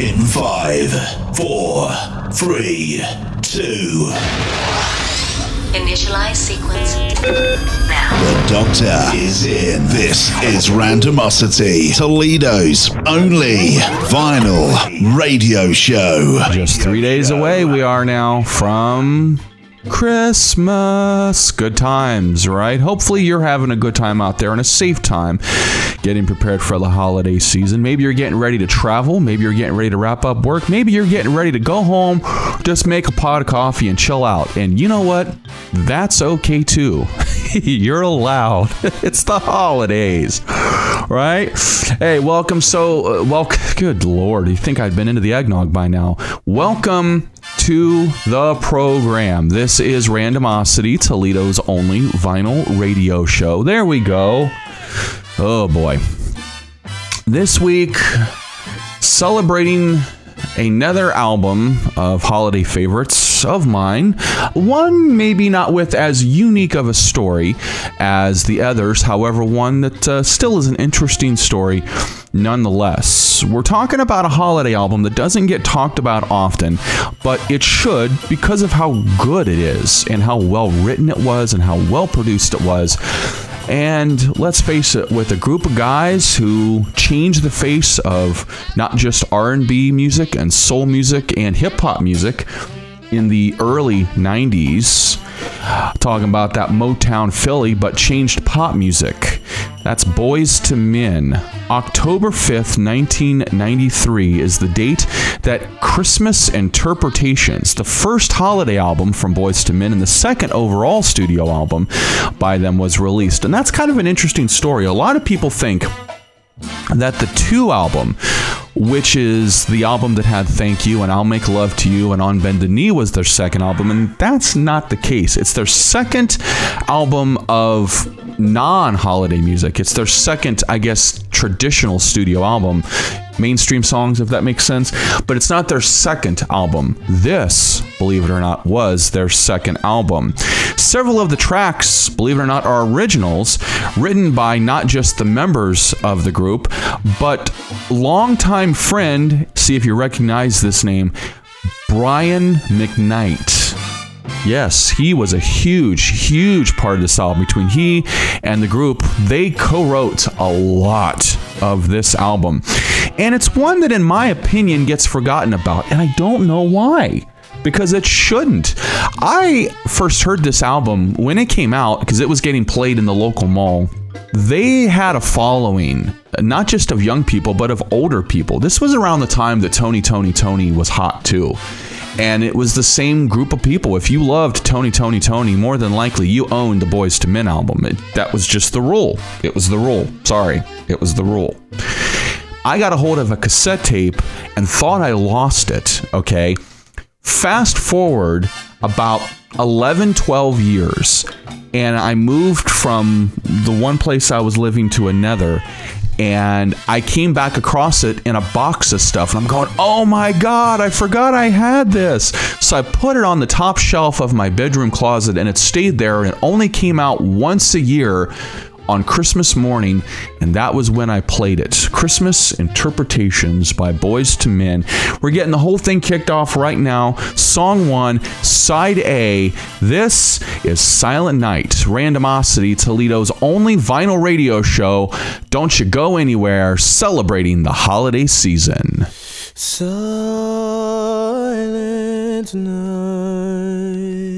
In five, four, three, two. Initialize sequence now. The Doctor is in. This is Randomosity, Toledo's only vinyl radio show. Just three days away, we are now from Christmas. Good times, right? Hopefully, you're having a good time out there and a safe time getting prepared for the holiday season. Maybe you're getting ready to travel. Maybe you're getting ready to wrap up work. Maybe you're getting ready to go home, just make a pot of coffee and chill out. And you know what? That's okay too. you're allowed. it's the holidays, right? Hey, welcome. So, uh, well, good lord. You think I'd been into the eggnog by now? Welcome to the program. This is Randomosity, Toledo's only vinyl radio show. There we go. Oh boy. This week, celebrating another album of holiday favorites of mine. One maybe not with as unique of a story as the others, however, one that uh, still is an interesting story nonetheless. We're talking about a holiday album that doesn't get talked about often, but it should because of how good it is and how well written it was and how well produced it was. And let's face it, with a group of guys who changed the face of not just R&B music and soul music and hip hop music in the early 90s, talking about that Motown Philly, but changed pop music. That's Boyz II Men. October 5th, 1993 is the date that Christmas Interpretations, the first holiday album from Boyz II Men and the second overall studio album by them, was released. And that's kind of an interesting story. A lot of people think that the 2 album which is the album that had Thank You and I'll Make Love to You and On Bended Knee was their second album. And that's not the case. It's their second album of non holiday music. It's their second, I guess, traditional studio album. Mainstream songs, if that makes sense. But it's not their second album. This, believe it or not, was their second album. Several of the tracks, believe it or not, are originals written by not just the members of the group, but longtime friend, see if you recognize this name, Brian McKnight. Yes, he was a huge, huge part of this album. Between he and the group, they co wrote a lot of this album. And it's one that, in my opinion, gets forgotten about. And I don't know why because it shouldn't. I first heard this album when it came out because it was getting played in the local mall. They had a following, not just of young people, but of older people. This was around the time that Tony, Toni, Toné was hot too. And it was the same group of people. If you loved Tony, Toni, Toné, more than likely you owned the Boyz II Men album. It, that was just the rule. It was the rule. Sorry, it was the rule. I got a hold of a cassette tape and thought I lost it, okay? Fast forward about 11, 12 years, and I moved from the one place I was living to another. And I came back across it in a box of stuff, and I'm going, oh my God, I forgot I had this. So I put it on the top shelf of my bedroom closet, and it stayed there, and it only came out once a year on Christmas morning, and that was when I played it. Christmas Interpretations by Boyz II Men. We're getting the whole thing kicked off right now. Song one, side A. This is Silent Night, Randomosity, Toledo's only vinyl radio show. Don't you go anywhere, celebrating the holiday season. Silent night,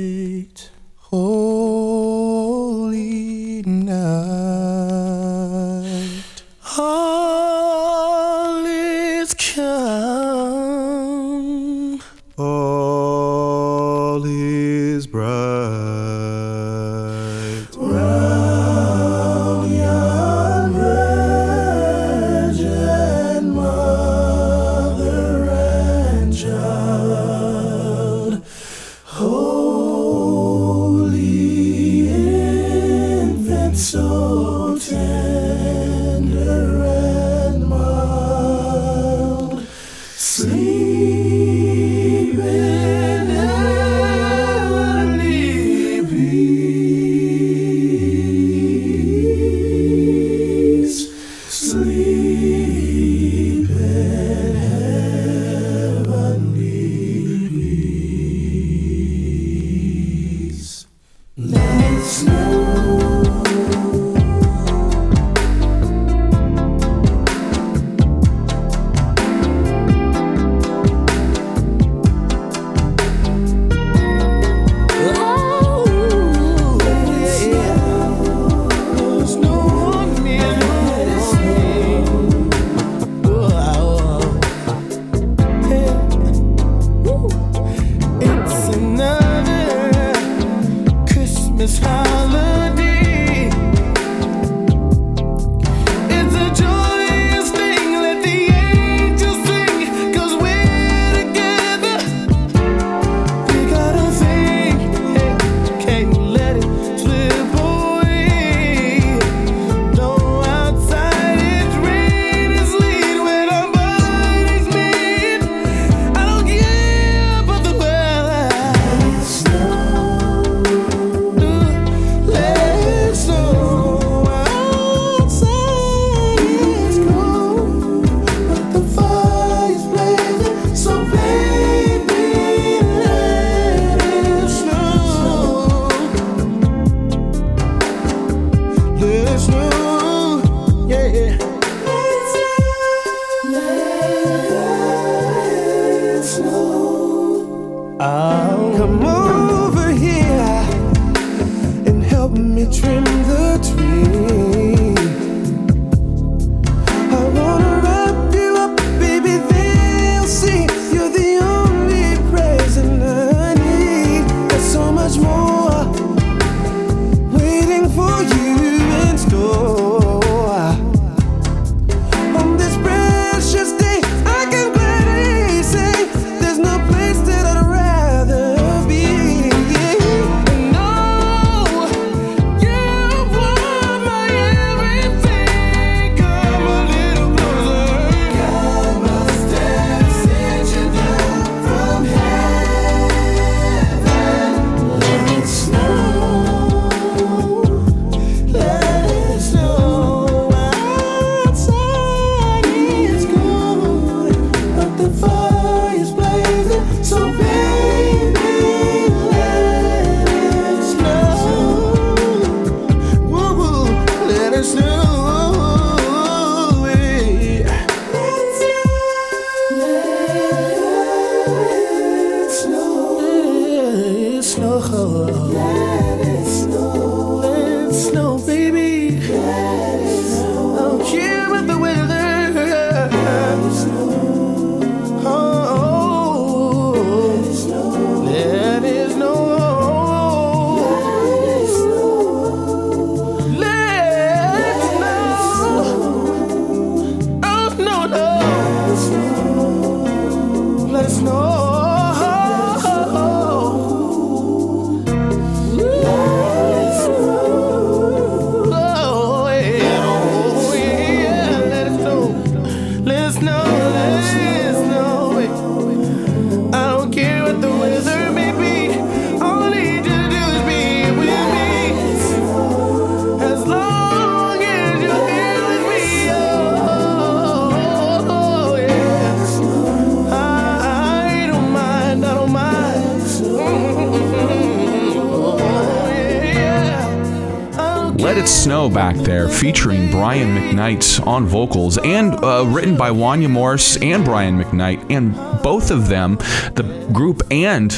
featuring Brian McKnight on vocals and uh, written by Wanya Morris and Brian McKnight. And both of them, the group and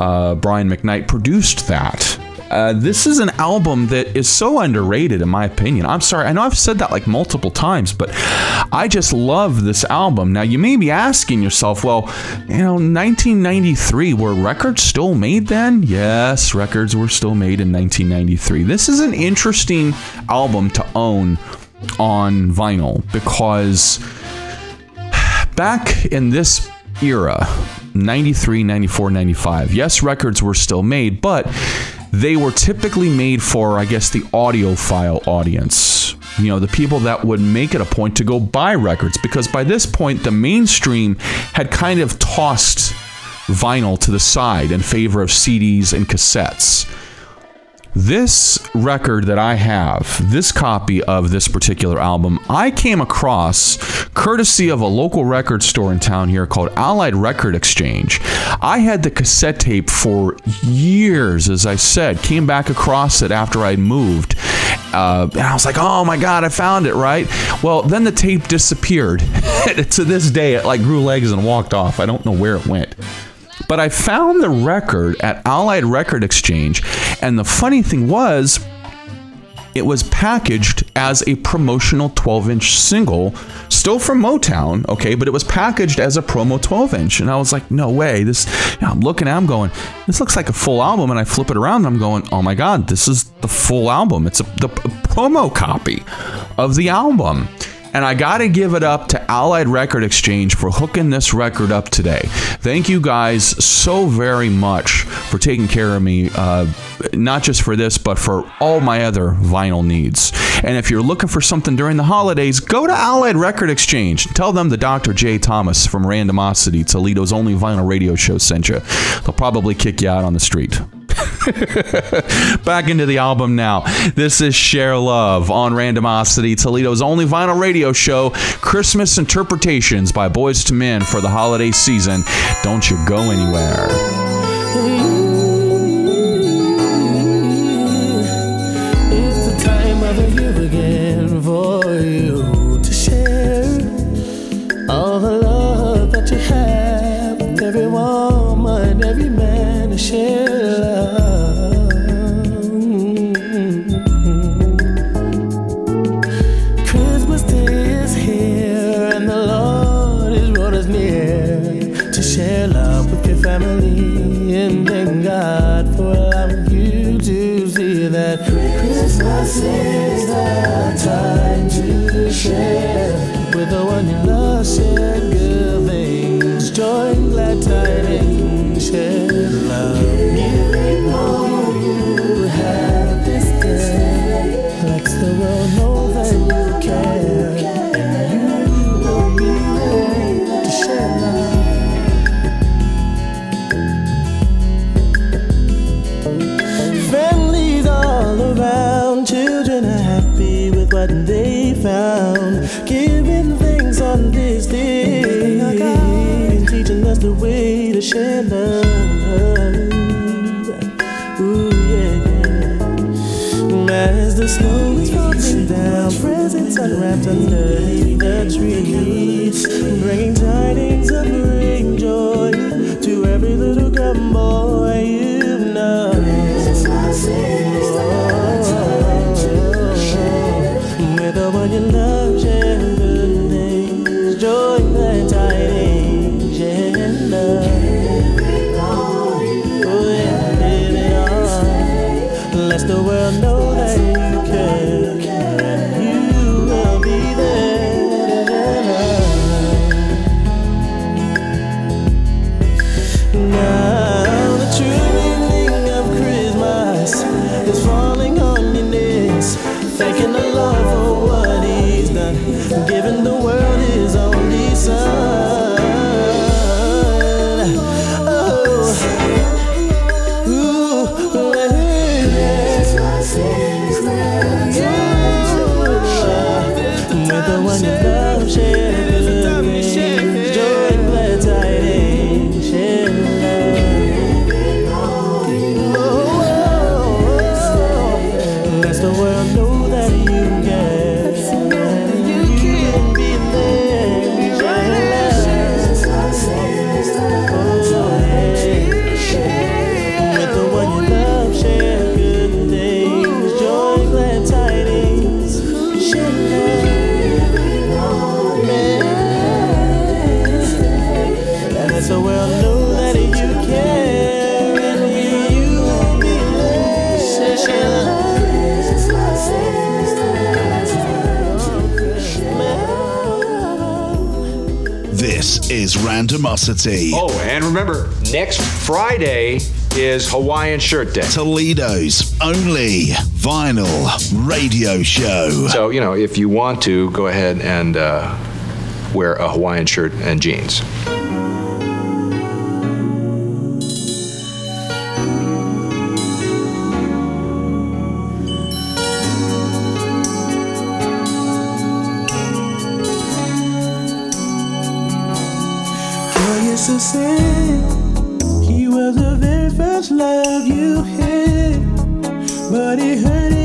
uh, Brian McKnight, produced that. Uh, this is an album that is so underrated, in my opinion. I'm sorry, I know I've said that like multiple times, but I just love this album. Now, you may be asking yourself, well, you know, 1993, were records still made then? Yes, records were still made in 1993. This is an interesting album to own on vinyl because back in this era 93 94 95 yes records were still made but they were typically made for i guess the audiophile audience you know the people that would make it a point to go buy records because by this point the mainstream had kind of tossed vinyl to the side in favor of CDs and cassettes this record that I have, this copy of this particular album, I came across courtesy of a local record store in town here called Allied Record Exchange. I had the cassette tape for years, as I said, came back across it after I moved. Uh, and I was like, oh my God, I found it, right? Well, then the tape disappeared. to this day, it like grew legs and walked off. I don't know where it went. But I found the record at Allied Record Exchange, and the funny thing was, it was packaged as a promotional 12 inch single, still from Motown, okay, but it was packaged as a promo 12 inch. And I was like, no way. This, you know, I'm looking I'm going, this looks like a full album. And I flip it around and I'm going, oh my God, this is the full album. It's a, the a promo copy of the album. And I got to give it up to Allied Record Exchange for hooking this record up today. Thank you guys so very much for taking care of me, uh, not just for this, but for all my other vinyl needs. And if you're looking for something during the holidays, go to Allied Record Exchange. Tell them the Dr. J. Thomas from Randomosity, Toledo's only vinyl radio show, sent you. They'll probably kick you out on the street. Back into the album now. This is Share Love on Randomosity, Toledo's only vinyl radio show. Christmas interpretations by Boyz II Men for the holiday season. Don't you go anywhere. are slowly falling down, presents unwrapped underneath the trees, bringing tidings of great joy to every little girl boy you know. With the one you love. It's. Oh, and remember, next Friday is Hawaiian Shirt Day. Toledo's only vinyl radio show. So, you know, if you want to, go ahead and uh, wear a Hawaiian shirt and jeans. sin. He was the very first love you had, but it hurt. It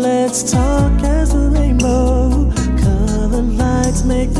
let's talk as the rainbow. Color lights make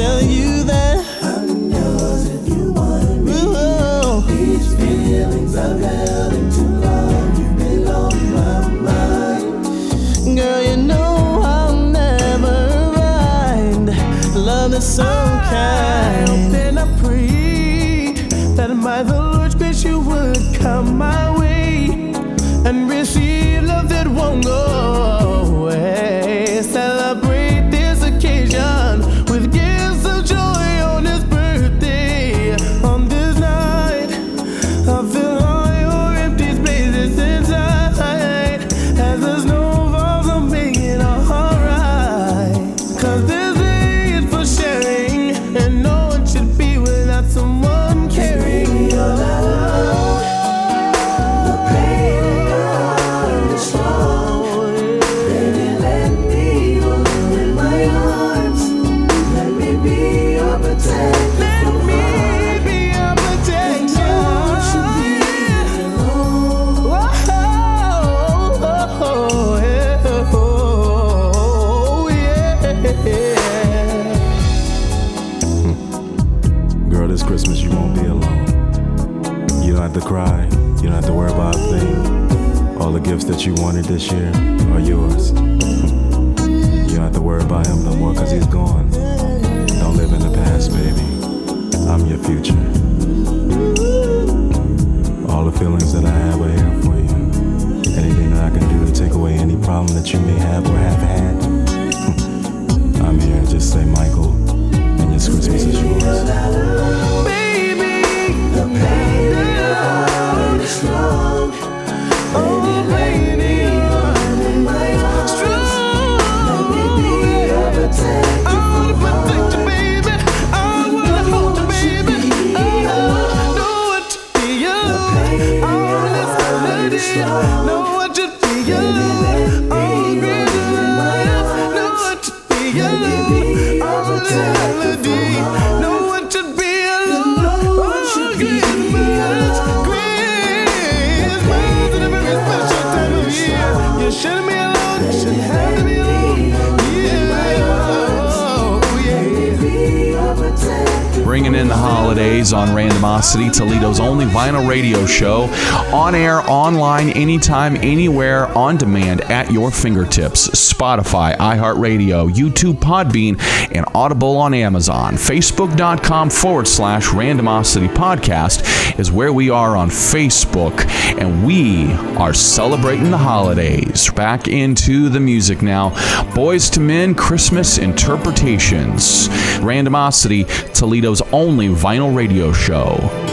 tell you that I'm yours if you want me. Ooh. These feelings I've held in too long, you belong my mind. Girl, you know I'll never mind. Love is so kind. Then I pray that by the Lord's grace you would come my way and receive love that won't go away. So you wanted this year? Velocity, Toledo's only vinyl radio show, on air, online, anytime, anywhere, on demand, at your fingertips. Spotify, iHeartRadio, YouTube, Podbean, and Audible on Amazon. Facebook.com forward slash randomosity podcast is where we are on Facebook, and we are celebrating the holidays. Back into the music now. Boyz II Men Christmas Interpretations. Randomosity, Toledo's only vinyl radio show.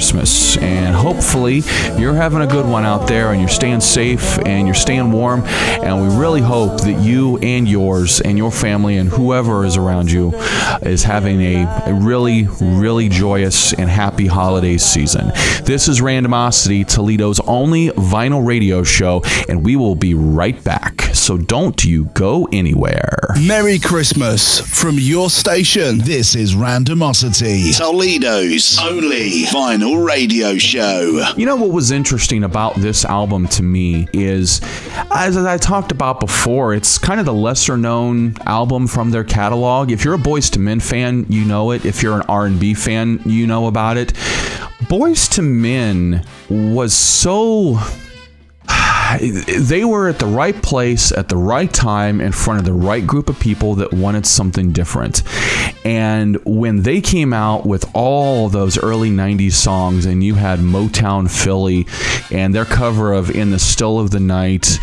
Christmas. And hopefully, you're having a good one out there and you're staying safe and you're staying warm. And we really hope that you and yours and your family and whoever is around you is having a, a really, really joyous and happy holiday season. This is Randomosity, Toledo's only vinyl radio show, and we will be right back. So don't you go anywhere. Merry Christmas from your station. This is Randomosity, Toledo's only vinyl radio show. You know what was interesting about this album to me is, as I talked about before, it's kind of the lesser known album from their catalog. If you're a Boyz II Men fan, you know it. If you're an R&B fan, you know about it. Boyz II Men was so they were at the right place at the right time in front of the right group of people that wanted something different. And when they came out with all those early 90s songs, and you had Motown Philly and their cover of In the Still of the Night,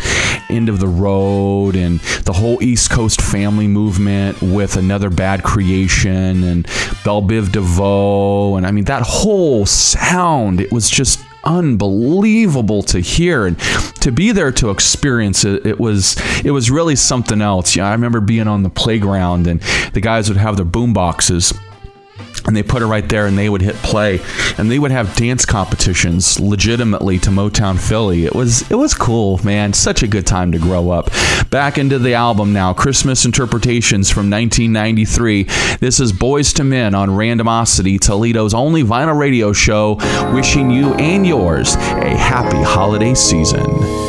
End of the Road, and the whole East Coast family movement with Another Bad Creation and Belle Biv DeVoe. And I mean, that whole sound, it was just unbelievable to hear and to be there to experience it it was it was really something else. Yeah i remember being on the playground and the guys would have their boom boxes and they put it right there and they would hit play and they would have dance competitions legitimately to Motown Philly. It was it was cool, man. Such a good time to grow up. Back into the album now, Christmas Interpretations from 1993. This is Boyz II Men on Randomosity, Toledo's only vinyl radio show, wishing you and yours a happy holiday season.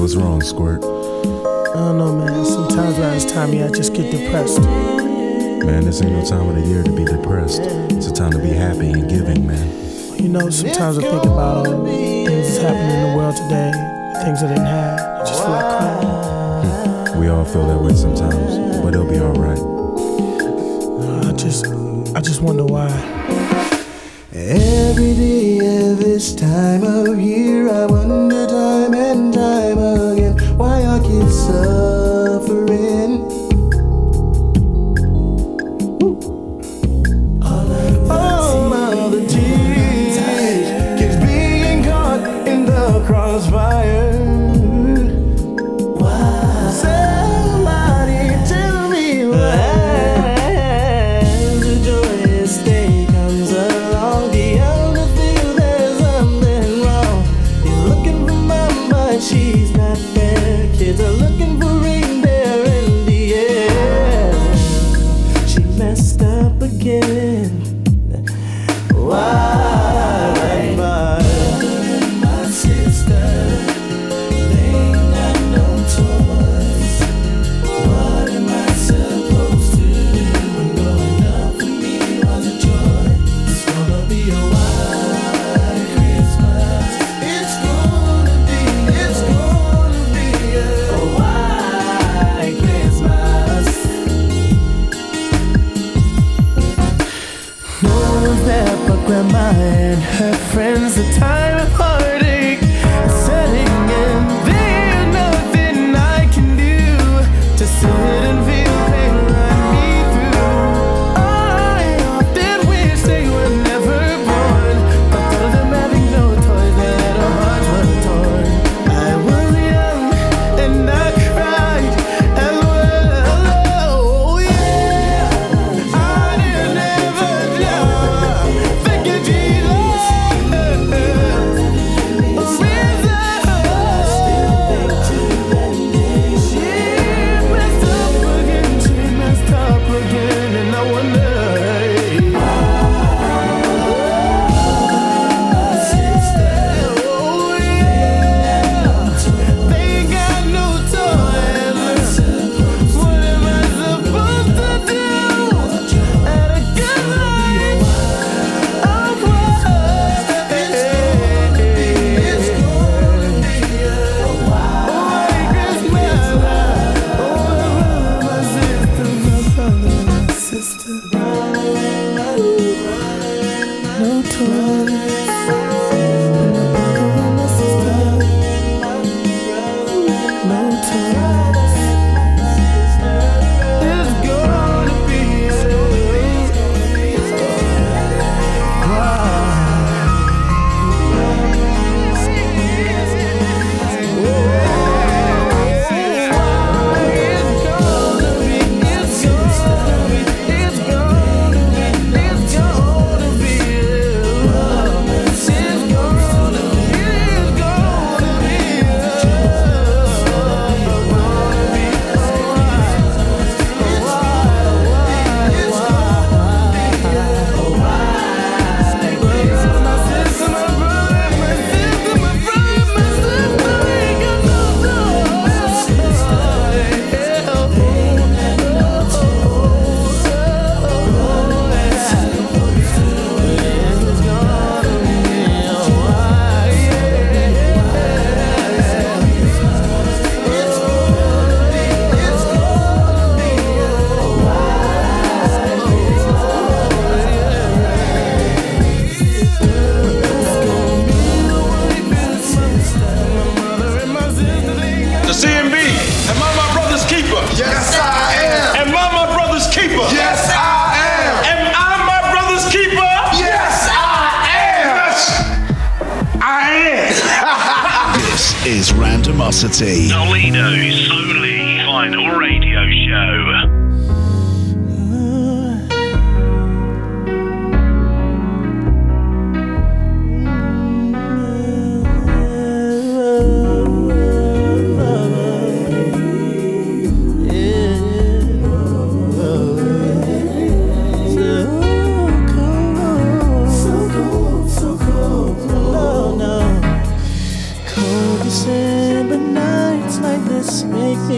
What's wrong, Squirt? I don't know, man. Sometimes around this time, yeah, I just get depressed. Man, this ain't no time of the year to be depressed. It's a time to be happy and giving, man. You know, sometimes I think about all the things that's happening in the world today, things I didn't have. I just feel like crying. Hmm. We all feel that way sometimes, but it'll be alright. Uh, I just, I just wonder why. Every day at this time of year, I wonder our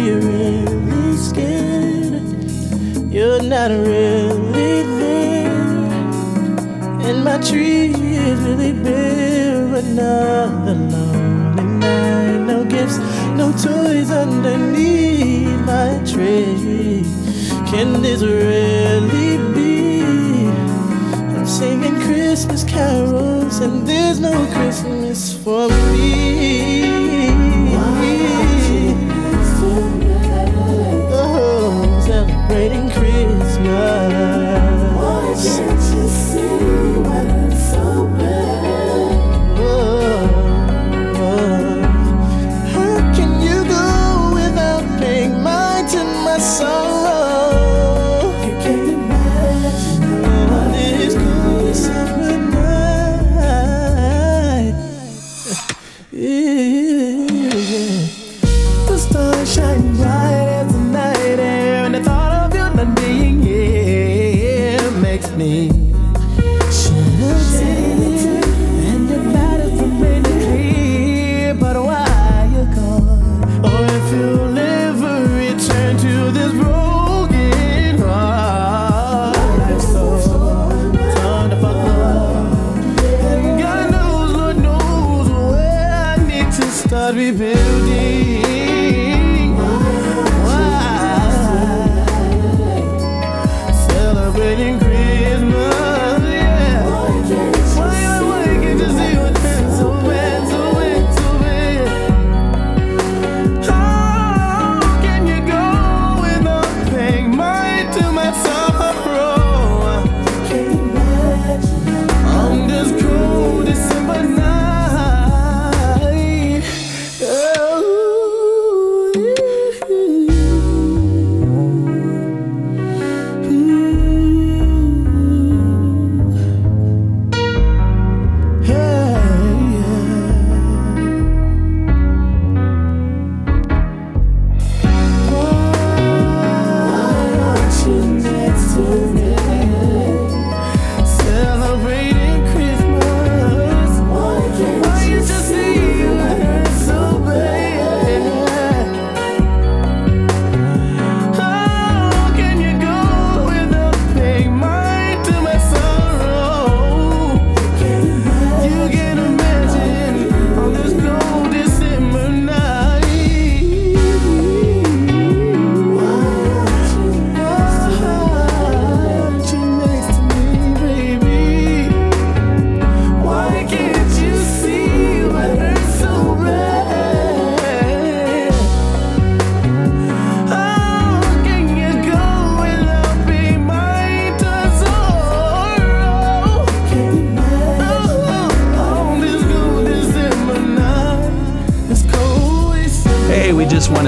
me really scared. You're not really there. And my tree is really bare. Another lonely night. No gifts, no toys underneath my tree. Can this really be? I'm singing Christmas carols, and there's no Christmas for me. To start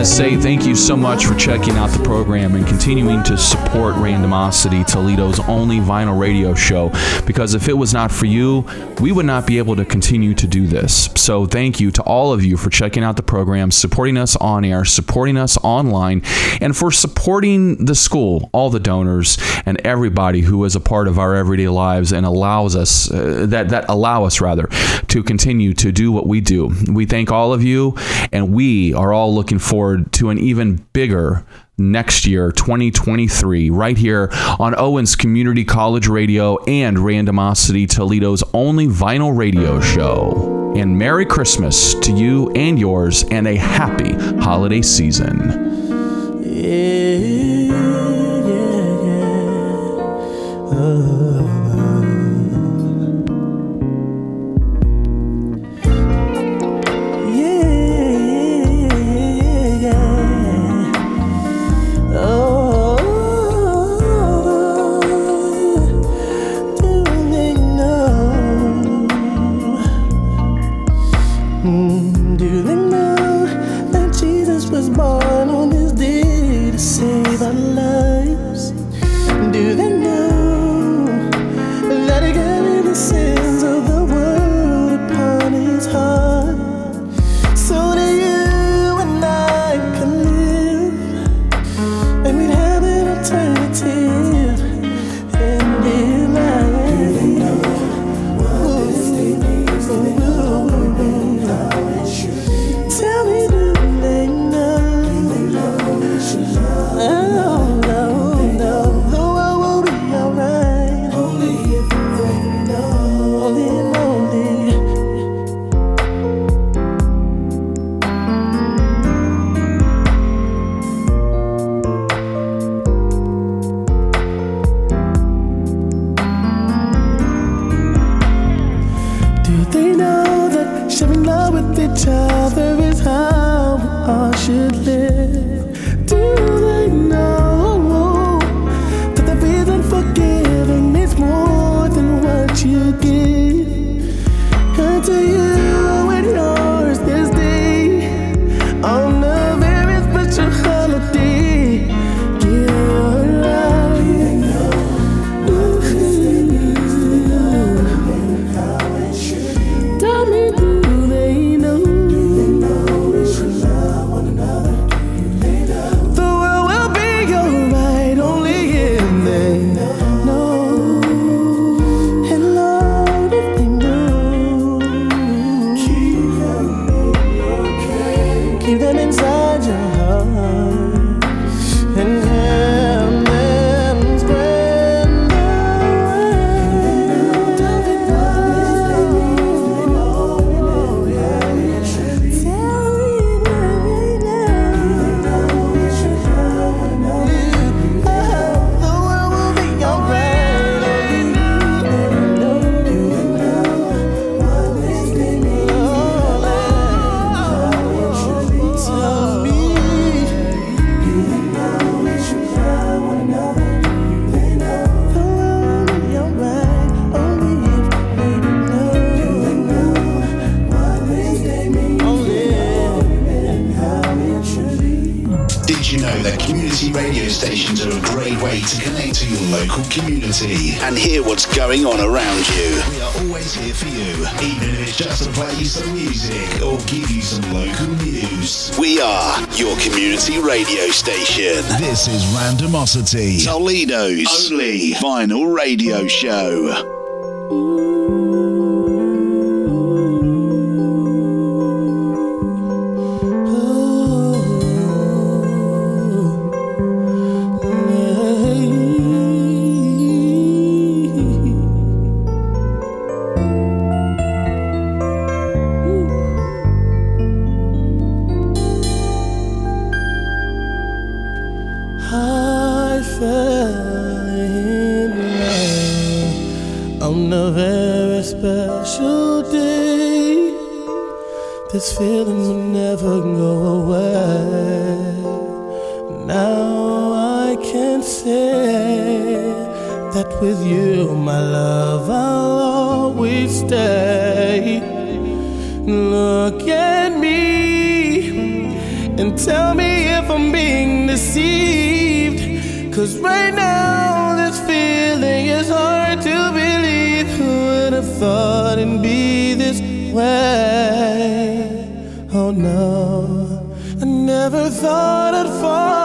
to say thank you so much for checking out the program and continuing to support Randomosity, Toledo's only vinyl radio show. Because if it was not for you, we would not be able to continue to do this. So thank you to all of you for checking out the program, supporting us on air, supporting us online, and for supporting the school, all the donors, and everybody who is a part of our everyday lives and allows us uh, that that allow us rather to continue to do what we do. We thank all of you, and we are all looking forward to an even bigger next year 2023 right here on Owens Community College Radio and Randomosity Toledo's only vinyl radio show. And Merry Christmas to you and yours and a happy holiday season. Yeah, station. This is Randomosity, Toledo's only vinyl radio show. special day. This feeling will never go away. Now I can say that with you, my love, I'll always stay. Look at me and tell me if I'm being deceived. Cause right now, this feeling is hard to believe. Who would have thought? I never thought I'd fall.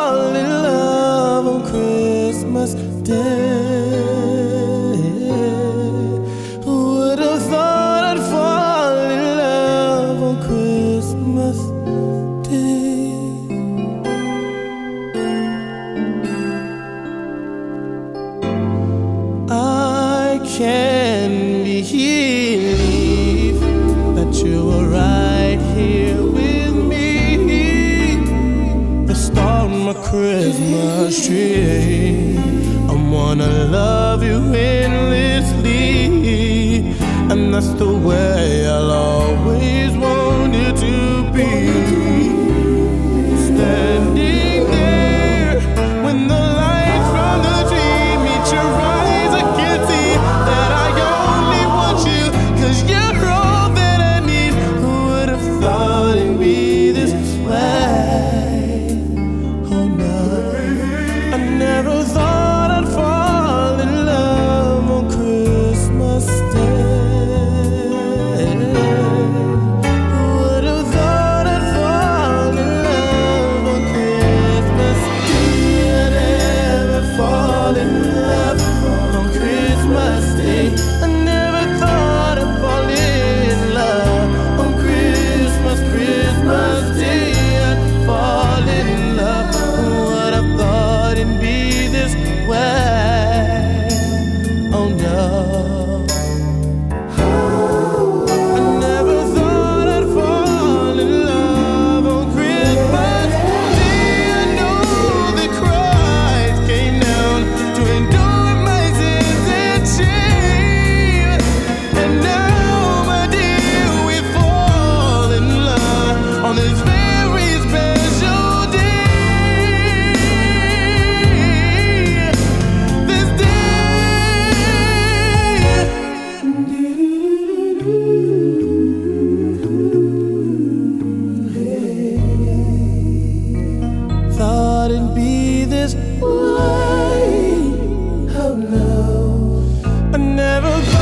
never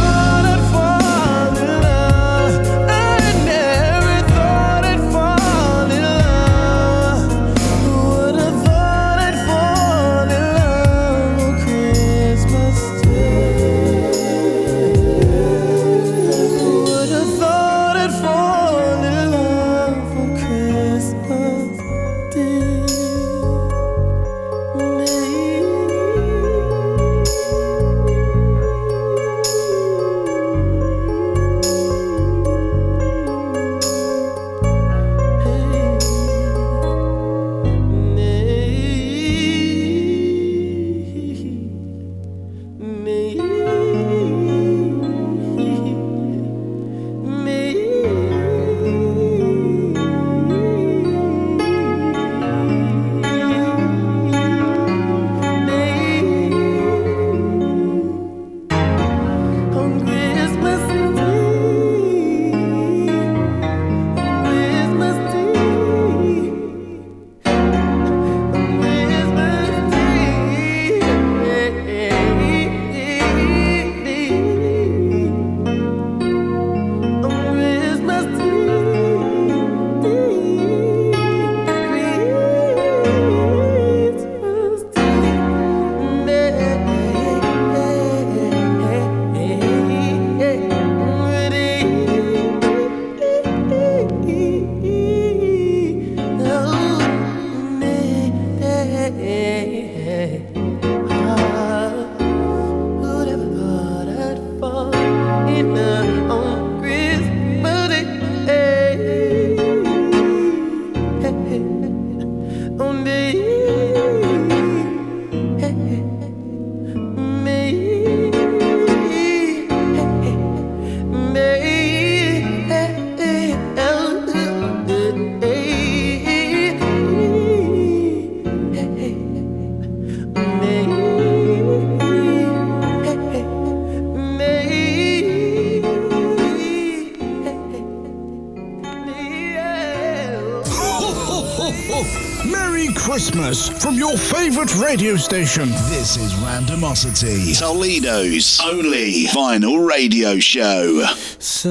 radio station. This is Randomosity, Toledo's only vinyl radio show. Silent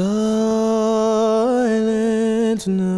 night,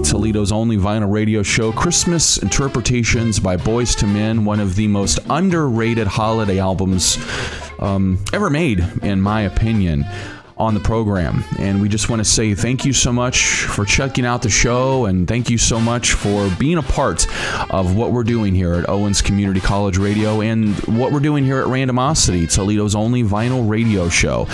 Toledo's only vinyl radio show. Christmas Interpretations by Boyz II Men, one of the most underrated holiday albums um, ever made, in my opinion, on the program. And we just want to say thank you so much for checking out the show, and thank you so much for being a part of what we're doing here at Owens Community College Radio and what we're doing here at Randomosity, Toledo's only vinyl radio show.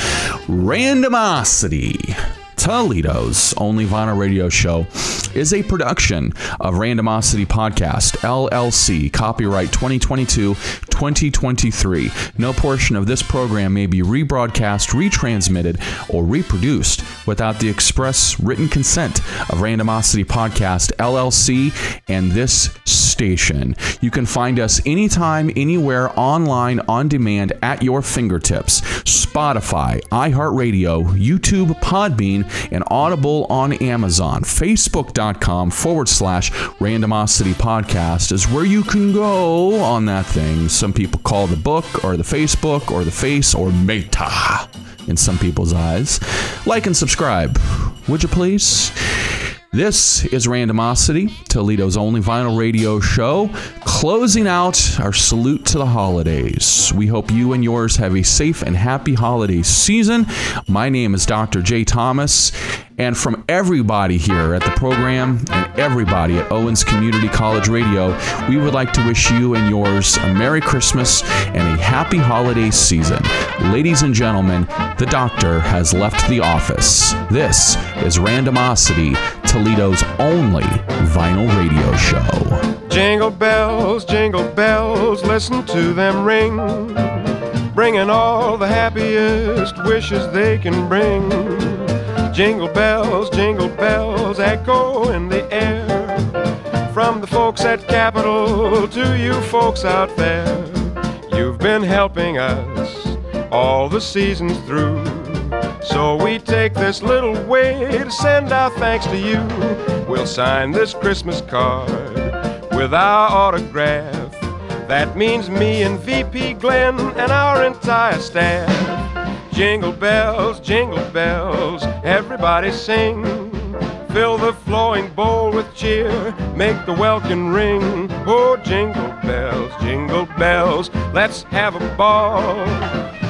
Randomosity. Toledo's only vinyl radio show is a production of Randomosity Podcast, LLC, copyright 2022 2023. No portion of this program may be rebroadcast, retransmitted, or reproduced without the express written consent of Randomosity Podcast, LLC, and this station. You can find us anytime, anywhere, online, on demand, at your fingertips. Spotify, iHeartRadio, YouTube, Podbean, and Audible on Amazon. Facebook.com forward slash randomosity podcast is where you can go on that thing. Some people call the book or the Facebook or the face or meta in some people's eyes. Like and subscribe, would you please? This is Randomosity, Toledo's only vinyl radio show, closing out our salute to the holidays. We hope you and yours have a safe and happy holiday season. My name is Dr. J. Thomas, and from everybody here at the program and everybody at Owens Community College Radio, we would like to wish you and yours a Merry Christmas and a happy holiday season. Ladies and gentlemen, the doctor has left the office. This is Randomosity, Toledo's only vinyl radio show. Jingle bells, jingle bells, listen to them ring. Bringing all the happiest wishes they can bring. Jingle bells, jingle bells, echo in the air. From the folks at Capitol to you folks out there. You've been helping us all the seasons through. So we take this little way to send our thanks to you. We'll sign this Christmas card with our autograph. That means me and VP Glenn and our entire staff. Jingle bells, jingle bells, everybody sing. Fill the flowing bowl with cheer, make the welkin ring. Oh, jingle bells, jingle bells, let's have a ball.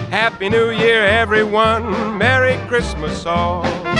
Happy New Year, everyone. Merry Christmas all.